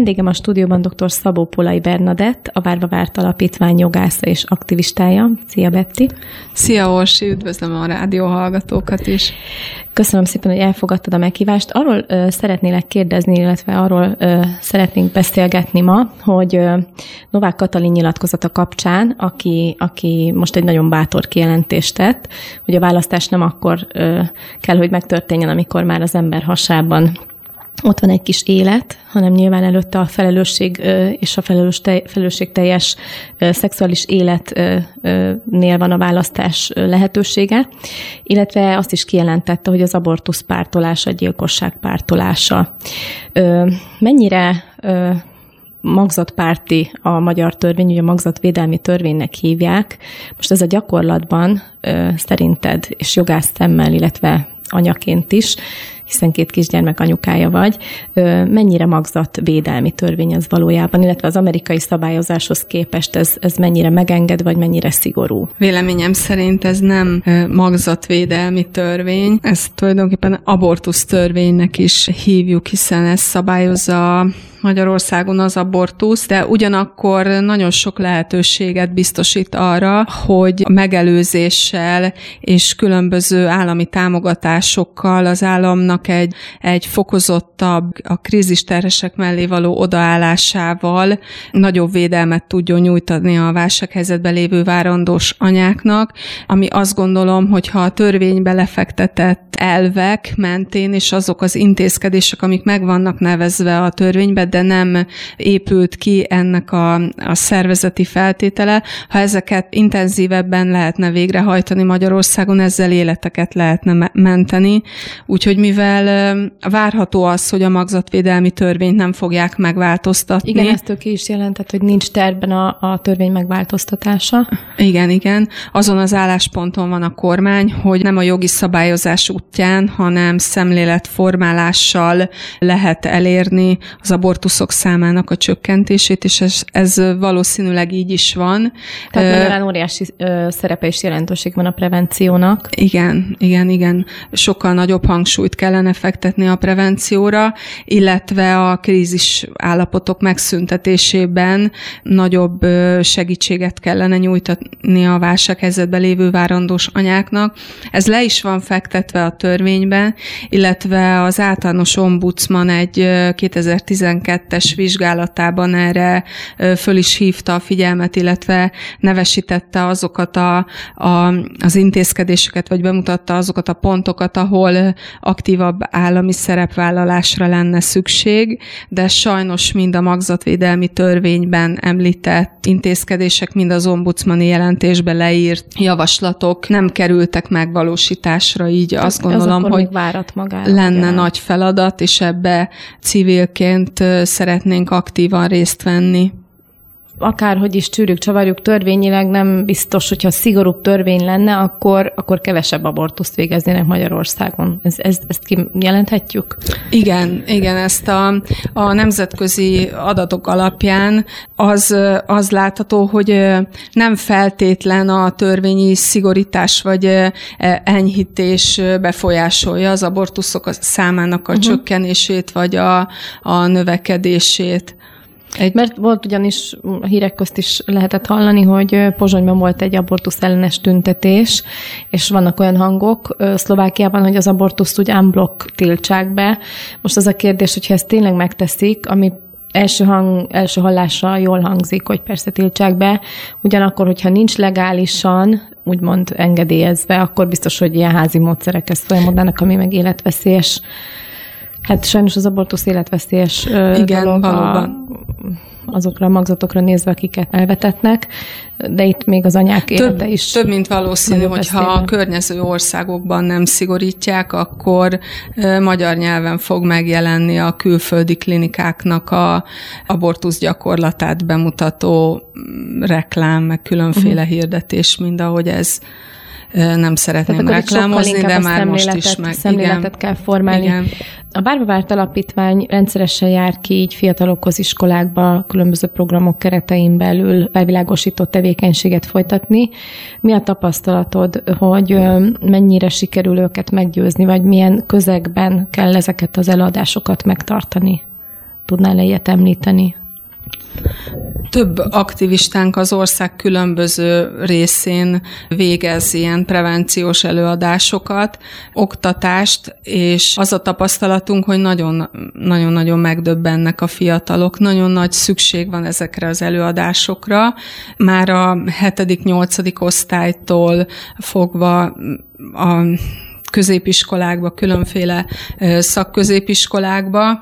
Vendégem a stúdióban dr. Szabó Polai Bernadett, a Várva Várt Alapítvány jogásza és aktivistája. Szia, Betty! Szia, Orsi! Üdvözlöm a rádió hallgatókat is! Köszönöm szépen, hogy elfogadtad a meghívást. Arról ö, szeretnélek kérdezni, illetve arról ö, szeretnénk beszélgetni ma, hogy ö, Novák Katalin nyilatkozata kapcsán, aki, aki most egy nagyon bátor kijelentést tett, hogy a választás nem akkor ö, kell, hogy megtörténjen, amikor már az ember hasában ott van egy kis élet, hanem nyilván előtte a felelősség és a felelős te, felelősségteljes szexuális életnél van a választás lehetősége, illetve azt is kijelentette, hogy az abortusz pártolása, a gyilkosság pártolása. Mennyire magzatpárti a magyar törvény, ugye a magzatvédelmi törvénynek hívják. Most ez a gyakorlatban szerinted és jogász szemmel, illetve anyaként is hiszen két kisgyermek anyukája vagy, mennyire magzatvédelmi törvény ez valójában, illetve az amerikai szabályozáshoz képest ez, ez mennyire megenged, vagy mennyire szigorú? Véleményem szerint ez nem magzatvédelmi törvény, ezt tulajdonképpen abortusz törvénynek is hívjuk, hiszen ez szabályozza Magyarországon az abortusz, de ugyanakkor nagyon sok lehetőséget biztosít arra, hogy megelőzéssel és különböző állami támogatásokkal az államnak egy, egy fokozottabb, a krízisterhesek mellé való odaállásával nagyobb védelmet tudjon nyújtani a válsághelyzetben lévő várandós anyáknak, ami azt gondolom, hogy ha a törvénybe lefektetett elvek mentén és azok az intézkedések, amik meg vannak nevezve a törvénybe, de nem épült ki ennek a, a szervezeti feltétele. Ha ezeket intenzívebben lehetne végrehajtani Magyarországon, ezzel életeket lehetne menteni. Úgyhogy mivel várható az, hogy a magzatvédelmi törvényt nem fogják megváltoztatni. Igen, ezt ki is jelentett, hogy nincs terben a, a törvény megváltoztatása. Igen, igen. Azon az állásponton van a kormány, hogy nem a jogi szabályozás útján, hanem szemléletformálással lehet elérni az abort abortuszok számának a csökkentését, és ez, ez valószínűleg így is van. Tehát magyarán óriási szerepe és jelentőség van a prevenciónak. Igen, igen, igen. Sokkal nagyobb hangsúlyt kellene fektetni a prevencióra, illetve a krízis állapotok megszüntetésében nagyobb segítséget kellene nyújtani a válsághelyzetben lévő várandós anyáknak. Ez le is van fektetve a törvényben, illetve az általános ombudsman egy 2012 2022-es vizsgálatában erre föl is hívta a figyelmet, illetve nevesítette azokat a, a, az intézkedéseket, vagy bemutatta azokat a pontokat, ahol aktívabb állami szerepvállalásra lenne szükség, de sajnos mind a magzatvédelmi törvényben említett intézkedések, mind az ombudsmani jelentésbe leírt javaslatok nem kerültek megvalósításra, így azt Ez gondolom, hogy várat magára, lenne ugye? nagy feladat, és ebbe civilként szeretnénk aktívan részt venni akárhogy is csűrjük, csavarjuk törvényileg, nem biztos, hogyha szigorúbb törvény lenne, akkor, akkor kevesebb abortuszt végeznének Magyarországon. Ez, ez, ezt kijelenthetjük? Igen, igen, ezt a, a nemzetközi adatok alapján az, az látható, hogy nem feltétlen a törvényi szigorítás vagy enyhítés befolyásolja az abortuszok számának a uh-huh. csökkenését vagy a, a növekedését. Egy... Mert volt ugyanis, a hírek közt is lehetett hallani, hogy Pozsonyban volt egy abortusz ellenes tüntetés, és vannak olyan hangok Szlovákiában, hogy az abortuszt úgy unblock tiltsák be. Most az a kérdés, hogyha ezt tényleg megteszik, ami első, hang, első hallásra jól hangzik, hogy persze tiltsák be, ugyanakkor, hogyha nincs legálisan, úgymond engedélyezve, akkor biztos, hogy ilyen házi módszerek ezt folyamodnának, ami meg életveszélyes Hát sajnos az abortusz életveszélyes Igen, dolog valóban. Azokra a magzatokra nézve, akiket elvetetnek, de itt még az anyák több, is. Több, mint valószínű, hogy ha a környező országokban nem szigorítják, akkor magyar nyelven fog megjelenni a külföldi klinikáknak a abortusz gyakorlatát bemutató mm, reklám, meg különféle uh-huh. hirdetés, mind ahogy ez nem szeretném Tehát reklámozni, de már most is meg. Szemléletet igen. kell formálni. Igen. A Bárba Várt Alapítvány rendszeresen jár ki így fiatalokhoz iskolákba, különböző programok keretein belül felvilágosító tevékenységet folytatni. Mi a tapasztalatod, hogy mennyire sikerül őket meggyőzni, vagy milyen közegben kell ezeket az eladásokat megtartani? tudnál ilyet említeni? Több aktivistánk az ország különböző részén végez ilyen prevenciós előadásokat, oktatást, és az a tapasztalatunk, hogy nagyon-nagyon megdöbbennek a fiatalok. Nagyon nagy szükség van ezekre az előadásokra. Már a 7.-8. osztálytól fogva a középiskolákba, különféle szakközépiskolákba,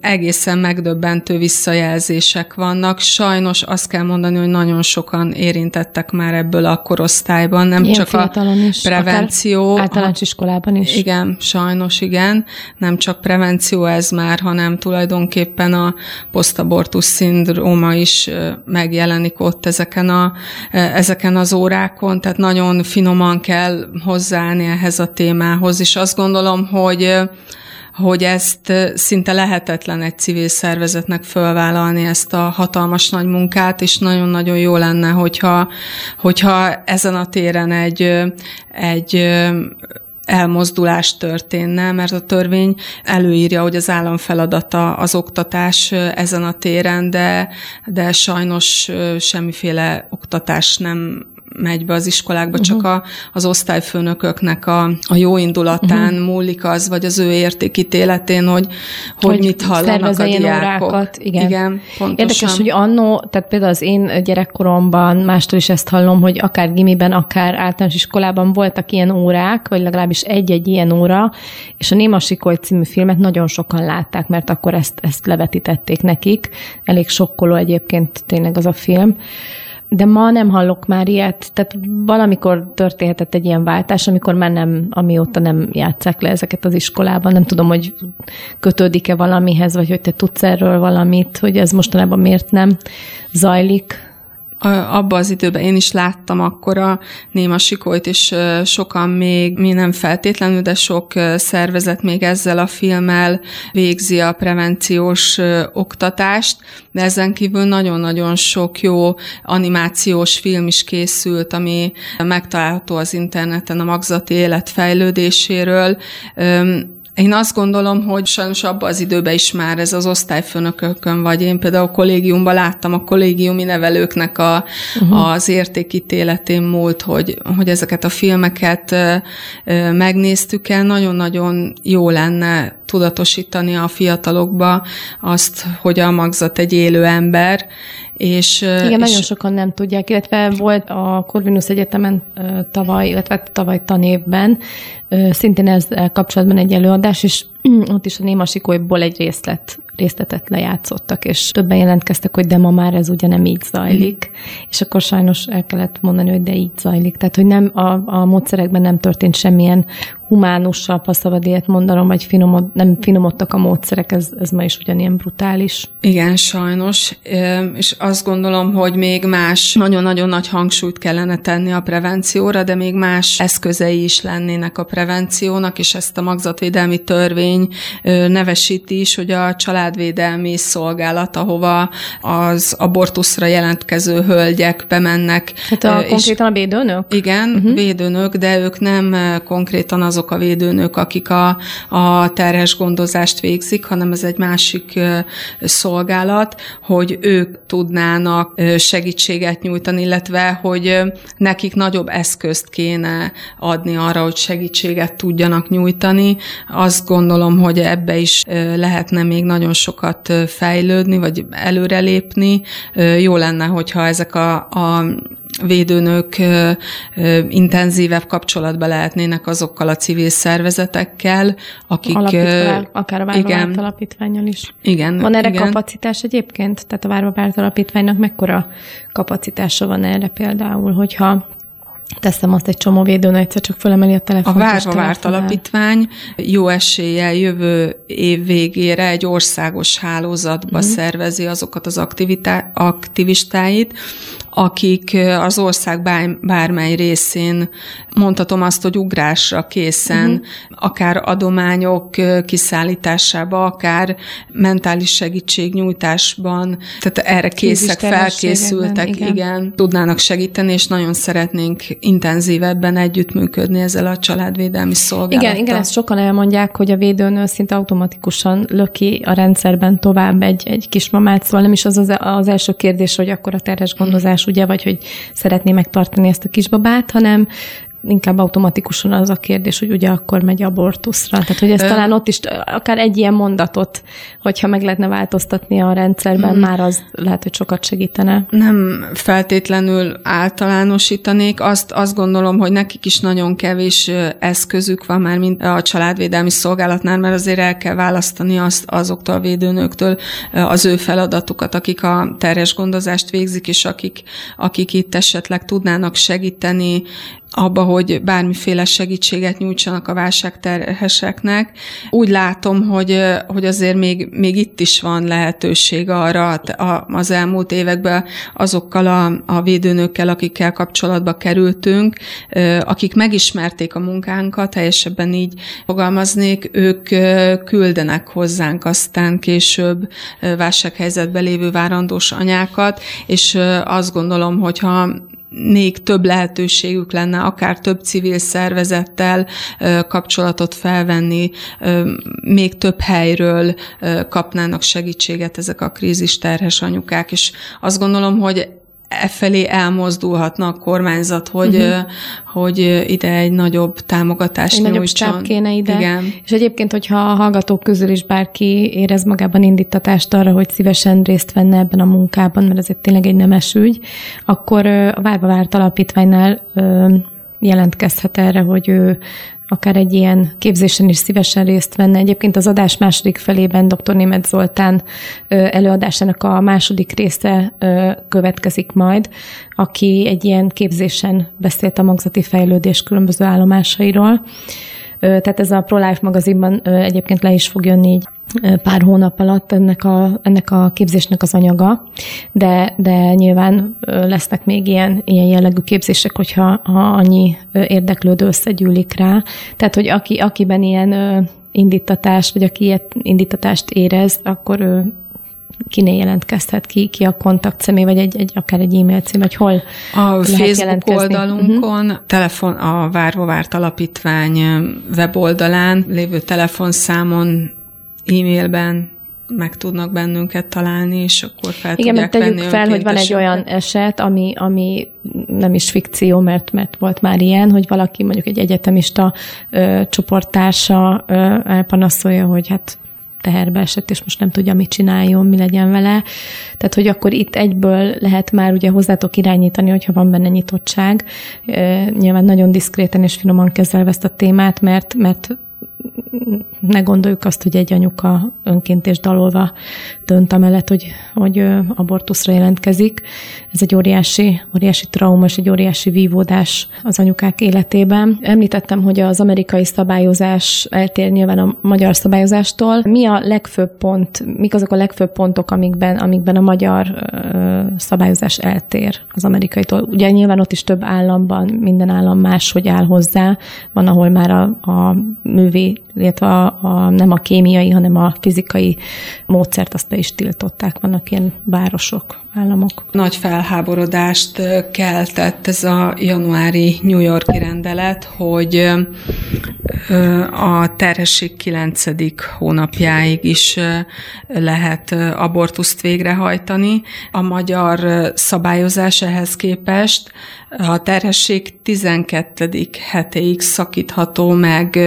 egészen megdöbbentő visszajelzések vannak. Sajnos azt kell mondani, hogy nagyon sokan érintettek már ebből a korosztályban, nem Ilyen csak a is, prevenció. Általános iskolában is. Igen, sajnos igen. Nem csak prevenció ez már, hanem tulajdonképpen a posztabortus szindróma is megjelenik ott ezeken, a, ezeken az órákon, tehát nagyon finoman kell hozzáállni ehhez a témához, és azt gondolom, hogy hogy ezt szinte lehetetlen egy civil szervezetnek fölvállalni ezt a hatalmas nagy munkát, és nagyon-nagyon jó lenne, hogyha, hogyha ezen a téren egy, egy elmozdulás történne, mert a törvény előírja, hogy az állam feladata az oktatás ezen a téren, de, de sajnos semmiféle oktatás nem megy be az iskolákba, uh-huh. csak a, az osztályfőnököknek a, a jó indulatán uh-huh. múlik az, vagy az ő értékítéletén, hogy, hogy, hogy mit hallanak a diákok. Órákat. Igen. Igen, pontosan. Érdekes, hogy annó, tehát például az én gyerekkoromban mástól is ezt hallom, hogy akár gimiben, akár általános iskolában voltak ilyen órák, vagy legalábbis egy-egy ilyen óra, és a Néma Sikoly című filmet nagyon sokan látták, mert akkor ezt, ezt levetítették nekik. Elég sokkoló egyébként tényleg az a film. De ma nem hallok már ilyet, tehát valamikor történhetett egy ilyen váltás, amikor már nem, amióta nem játszák le ezeket az iskolában. Nem tudom, hogy kötődik-e valamihez, vagy hogy te tudsz erről valamit, hogy ez mostanában miért nem zajlik abba az időben én is láttam akkor a Néma Sikolyt, és sokan még, mi nem feltétlenül, de sok szervezet még ezzel a filmmel végzi a prevenciós oktatást, de ezen kívül nagyon-nagyon sok jó animációs film is készült, ami megtalálható az interneten a magzati élet fejlődéséről én azt gondolom, hogy sajnos abban az időben is már ez az osztályfőnökökön vagy. Én például a kollégiumban láttam a kollégiumi nevelőknek a, uh-huh. az értékítéletén múlt, hogy, hogy ezeket a filmeket megnéztük el. Nagyon-nagyon jó lenne tudatosítani a fiatalokba azt, hogy a magzat egy élő ember, és, Igen, és... nagyon sokan nem tudják, illetve volt a Corvinus Egyetemen tavaly, illetve tavaly tanévben szintén ezzel kapcsolatban egy előadás, és ott is a Néma Sikolyból egy részlet részletet lejátszottak, és többen jelentkeztek, hogy de ma már ez ugye nem így zajlik, mm. és akkor sajnos el kellett mondani, hogy de így zajlik. Tehát, hogy nem a, a módszerekben nem történt semmilyen humánusabb, ha szabad ilyet mondanom, vagy finomod, nem finomodtak a módszerek, ez, ez ma is ugyanilyen brutális. Igen, sajnos, és azt gondolom, hogy még más nagyon-nagyon nagy hangsúlyt kellene tenni a prevencióra, de még más eszközei is lennének a prevenciónak, és ezt a magzatvédelmi törvény nevesíti is, hogy a családvédelmi szolgálat, ahova az abortuszra jelentkező hölgyek bemennek. Hát a, és konkrétan a védőnök? Igen, uh-huh. védőnök, de ők nem konkrétan az azok a védőnők, akik a, a terhes gondozást végzik, hanem ez egy másik szolgálat, hogy ők tudnának segítséget nyújtani, illetve hogy nekik nagyobb eszközt kéne adni arra, hogy segítséget tudjanak nyújtani. Azt gondolom, hogy ebbe is lehetne még nagyon sokat fejlődni, vagy előrelépni. Jó lenne, hogyha ezek a, a védőnők intenzívebb kapcsolatba lehetnének azokkal a civil szervezetekkel, akik... akár a Várva alapítványal is. Igen. Van erre igen. kapacitás egyébként? Tehát a Várva alapítványnak mekkora kapacitása van erre például, hogyha Teszem azt egy csomó védőn, egyszer csak fölemeli a telefont. A Várva Várt Alapítvány jó eséllyel jövő év végére egy országos hálózatba mm. szervezi azokat az aktivistáit, akik az ország bármely részén mondhatom azt, hogy ugrásra készen, uh-huh. akár adományok kiszállításába, akár mentális segítségnyújtásban, tehát erre készek, felkészültek, igen. igen, tudnának segíteni, és nagyon szeretnénk intenzívebben együttműködni ezzel a családvédelmi szolgálattal. Igen, igen, ezt sokan elmondják, hogy a védőnő szinte automatikusan löki a rendszerben tovább egy, egy kismamát, szóval nem is az, az az első kérdés, hogy akkor a terhes gondozás, ugye, vagy hogy szeretné megtartani ezt a kisbabát, hanem inkább automatikusan az a kérdés, hogy ugye akkor megy abortuszra. Tehát, hogy ez Ö... talán ott is akár egy ilyen mondatot, hogyha meg lehetne változtatni a rendszerben, hmm. már az lehet, hogy sokat segítene. Nem feltétlenül általánosítanék. Azt, azt gondolom, hogy nekik is nagyon kevés eszközük van már, mint a családvédelmi szolgálatnál, mert azért el kell választani azt azoktól a védőnöktől az ő feladatukat, akik a terhes gondozást végzik, és akik, akik itt esetleg tudnának segíteni, abba, hogy bármiféle segítséget nyújtsanak a válságterheseknek. Úgy látom, hogy, hogy azért még, még itt is van lehetőség arra az elmúlt években azokkal a, a védőnökkel, akikkel kapcsolatba kerültünk, akik megismerték a munkánkat, helyesebben így fogalmaznék, ők küldenek hozzánk aztán később válsághelyzetben lévő várandós anyákat, és azt gondolom, hogyha még több lehetőségük lenne, akár több civil szervezettel kapcsolatot felvenni, még több helyről kapnának segítséget ezek a krízis terhes anyukák, és azt gondolom, hogy e felé elmozdulhatna a kormányzat, hogy, uh-huh. hogy ide egy nagyobb támogatást egy. Nagyobb kéne ide. Igen. És egyébként, hogyha a hallgatók közül is bárki érez magában indítatást arra, hogy szívesen részt venne ebben a munkában, mert ez egy tényleg egy nemes ügy, akkor a Várva Várt Alapítványnál jelentkezhet erre, hogy ő akár egy ilyen képzésen is szívesen részt venne. Egyébként az adás második felében dr. Német Zoltán előadásának a második része következik majd, aki egy ilyen képzésen beszélt a magzati fejlődés különböző állomásairól. Tehát ez a ProLife magazinban egyébként le is fog jönni így pár hónap alatt ennek a, ennek a képzésnek az anyaga, de, de nyilván lesznek még ilyen, ilyen jellegű képzések, hogyha ha annyi érdeklődő összegyűlik rá. Tehát, hogy aki, akiben ilyen indítatás, vagy aki ilyet indítatást érez, akkor ő kinél jelentkezhet ki, ki a kontakt személy, vagy egy, egy, akár egy e-mail cím, vagy hol A Facebook oldalunkon, uh-huh. telefon, a Várva Várt Alapítvány weboldalán lévő telefonszámon, e-mailben meg tudnak bennünket találni, és akkor fel Igen, tudják tegyük venni fel, hogy van egy olyan eset, ami, ami nem is fikció, mert, mert volt már ilyen, hogy valaki, mondjuk egy egyetemista ö, csoporttársa ö, elpanaszolja, hogy hát teherbe esett, és most nem tudja, mit csináljon, mi legyen vele. Tehát, hogy akkor itt egyből lehet már ugye hozzátok irányítani, hogyha van benne nyitottság. Nyilván nagyon diszkréten és finoman kezelve ezt a témát, mert, mert ne gondoljuk azt, hogy egy anyuka önként és dalolva dönt amellett, hogy, hogy abortuszra jelentkezik. Ez egy óriási, óriási trauma és egy óriási vívódás az anyukák életében. Említettem, hogy az amerikai szabályozás eltér nyilván a magyar szabályozástól. Mi a legfőbb pont, mik azok a legfőbb pontok, amikben, amikben a magyar szabályozás eltér az amerikaitól? Ugye nyilván ott is több államban, minden állam máshogy áll hozzá. Van, ahol már a, a művé, illetve a, a, nem a kémiai, hanem a fizikai módszert azt be is tiltották. Vannak ilyen városok, államok. Nagy felháborodást keltett ez a januári New Yorki rendelet, hogy a terhesség 9. hónapjáig is lehet abortuszt végrehajtani. A magyar szabályozás ehhez képest a terhesség 12. hetéig szakítható meg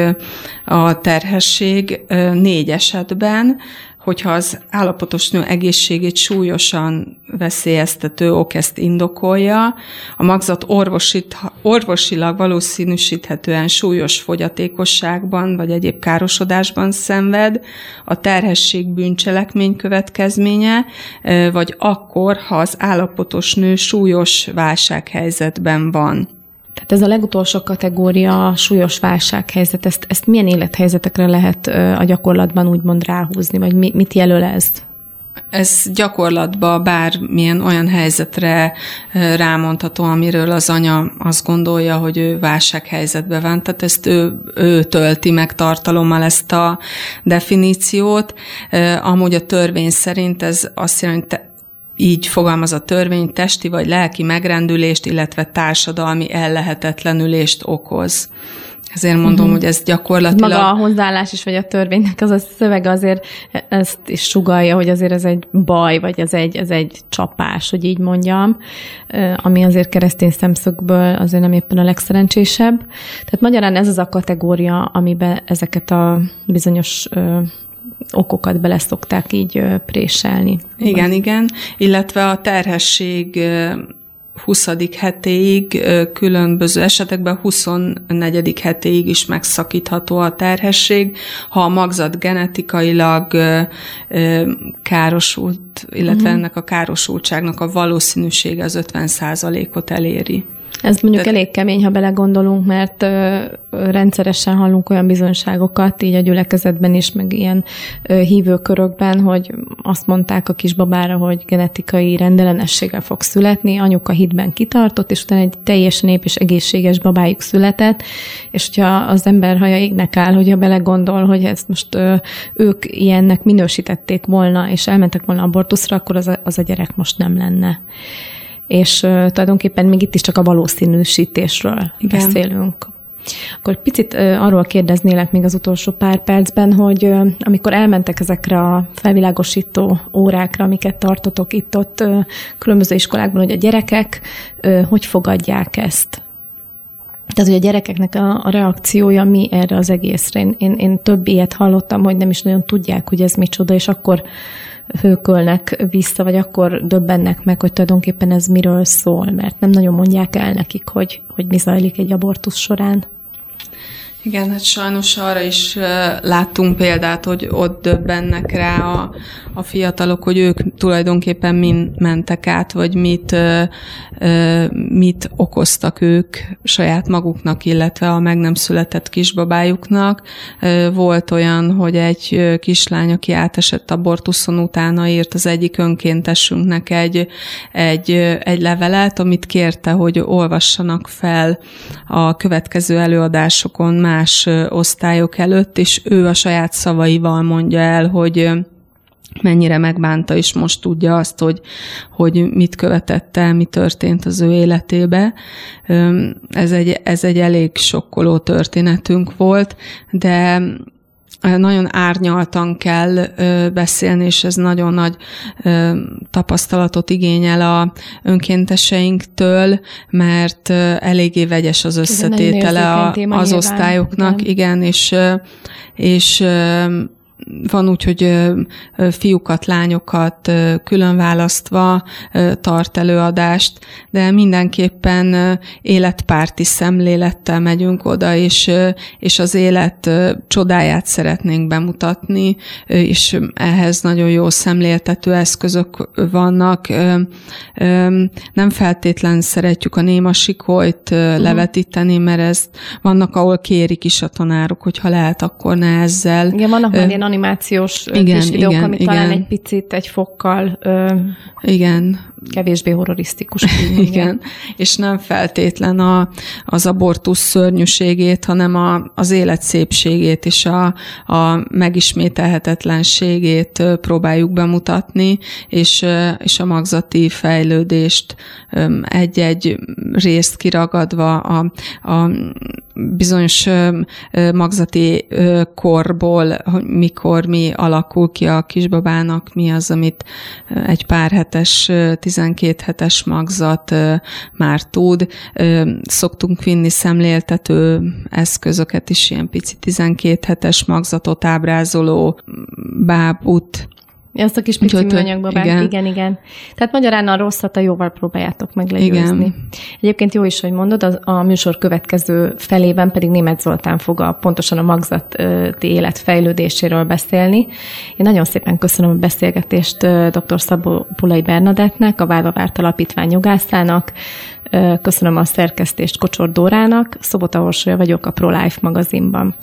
a terhesség négy esetben, hogyha az állapotos nő egészségét súlyosan veszélyeztető ok ezt indokolja, a magzat orvosit, orvosilag valószínűsíthetően súlyos fogyatékosságban vagy egyéb károsodásban szenved, a terhesség bűncselekmény következménye, vagy akkor, ha az állapotos nő súlyos válsághelyzetben van. Tehát ez a legutolsó kategória, a súlyos válsághelyzet, ezt, ezt milyen élethelyzetekre lehet a gyakorlatban úgymond ráhúzni, vagy mi, mit jelöl ez? Ez gyakorlatban bármilyen olyan helyzetre rámondható, amiről az anya azt gondolja, hogy ő válsághelyzetben van. Tehát ezt ő, ő tölti meg tartalommal ezt a definíciót. Amúgy a törvény szerint ez azt jelenti, így fogalmaz a törvény, testi vagy lelki megrendülést, illetve társadalmi ellehetetlenülést okoz. Ezért mondom, uh-huh. hogy ez gyakorlatilag... Maga a hozzáállás is, vagy a törvénynek az a szöveg azért ezt is sugalja, hogy azért ez egy baj, vagy ez egy, ez egy csapás, hogy így mondjam, ami azért keresztény szemszögből azért nem éppen a legszerencsésebb. Tehát magyarán ez az a kategória, amiben ezeket a bizonyos okokat bele szokták így préselni. Igen, vagy? igen, illetve a terhesség 20. hetéig, különböző esetekben 24. hetéig is megszakítható a terhesség, ha a magzat genetikailag károsult, illetve uh-huh. ennek a károsultságnak a valószínűsége az 50% ot eléri. Ez mondjuk Tehát... elég kemény, ha belegondolunk, mert ö, rendszeresen hallunk olyan bizonyságokat, így a gyülekezetben is, meg ilyen ö, hívőkörökben, hogy azt mondták a kisbabára, hogy genetikai rendellenességgel fog születni, anyuka hitben kitartott, és utána egy teljesen nép és egészséges babájuk született, és hogyha az ember haja égnek áll, hogyha belegondol, hogy ezt most ö, ők ilyennek minősítették volna, és elmentek volna abortuszra, akkor az a, az a gyerek most nem lenne és tulajdonképpen még itt is csak a valószínűsítésről Igen. beszélünk. Akkor picit arról kérdeznélek még az utolsó pár percben, hogy amikor elmentek ezekre a felvilágosító órákra, amiket tartotok itt-ott különböző iskolákban, hogy a gyerekek hogy fogadják ezt? Tehát, hogy a gyerekeknek a, a reakciója mi erre az egészre. Én, én, én több ilyet hallottam, hogy nem is nagyon tudják, hogy ez micsoda, és akkor hőkölnek vissza, vagy akkor döbbennek meg, hogy tulajdonképpen ez miről szól, mert nem nagyon mondják el nekik, hogy, hogy mi zajlik egy abortusz során. Igen, hát sajnos arra is láttunk példát, hogy ott döbbennek rá a, a fiatalok, hogy ők tulajdonképpen mind mentek át, vagy mit, mit okoztak ők saját maguknak, illetve a meg nem született kisbabájuknak. Volt olyan, hogy egy kislány, aki átesett abortuszon utána írt az egyik önkéntesünknek egy, egy, egy levelet, amit kérte, hogy olvassanak fel a következő előadásokon más osztályok előtt, és ő a saját szavaival mondja el, hogy mennyire megbánta, és most tudja azt, hogy, hogy mit követett el, mi történt az ő életébe. Ez egy, ez egy elég sokkoló történetünk volt, de nagyon árnyaltan kell beszélni, és ez nagyon nagy tapasztalatot igényel a önkénteseinktől, mert eléggé vegyes az összetétele a, az osztályoknak, igen, igen és, és van úgy, hogy fiúkat, lányokat külön választva tart előadást, de mindenképpen életpárti szemlélettel megyünk oda, és, és az élet csodáját szeretnénk bemutatni, és ehhez nagyon jó szemléltető eszközök vannak. Nem feltétlen szeretjük a néma sikolyt levetíteni, mert ez vannak, ahol kérik is a tanárok, hogyha lehet, akkor ne ezzel. Igen, vannak már ilyen animációs igen, kis videók, igen, ami igen. talán egy picit, egy fokkal ö, igen. Kevésbé horrorisztikus. igen, és nem feltétlen a, az abortusz szörnyűségét, hanem a, az élet szépségét és a, a megismételhetetlenségét próbáljuk bemutatni, és, és a magzati fejlődést egy-egy részt kiragadva a, a bizonyos magzati korból, mikor mi alakul ki a kisbabának, mi az, amit egy pár hetes, 12 hetes magzat már tud. Szoktunk vinni szemléltető eszközöket is, ilyen pici 12 hetes magzatot ábrázoló bábút, ezt a kis pici Úgyhogy, műanyagbabát, igen. igen, igen. Tehát magyarán a rosszat a jóval próbáljátok meg legyőzni. Igen. Egyébként jó is, hogy mondod, az, a műsor következő felében pedig Német Zoltán fog a, pontosan a magzati élet fejlődéséről beszélni. Én nagyon szépen köszönöm a beszélgetést dr. Szabó Pulai Bernadettnek, a Válva Várt Alapítvány jogászának, Köszönöm a szerkesztést Kocsor Dórának, Szobota Orsolya vagyok a ProLife magazinban.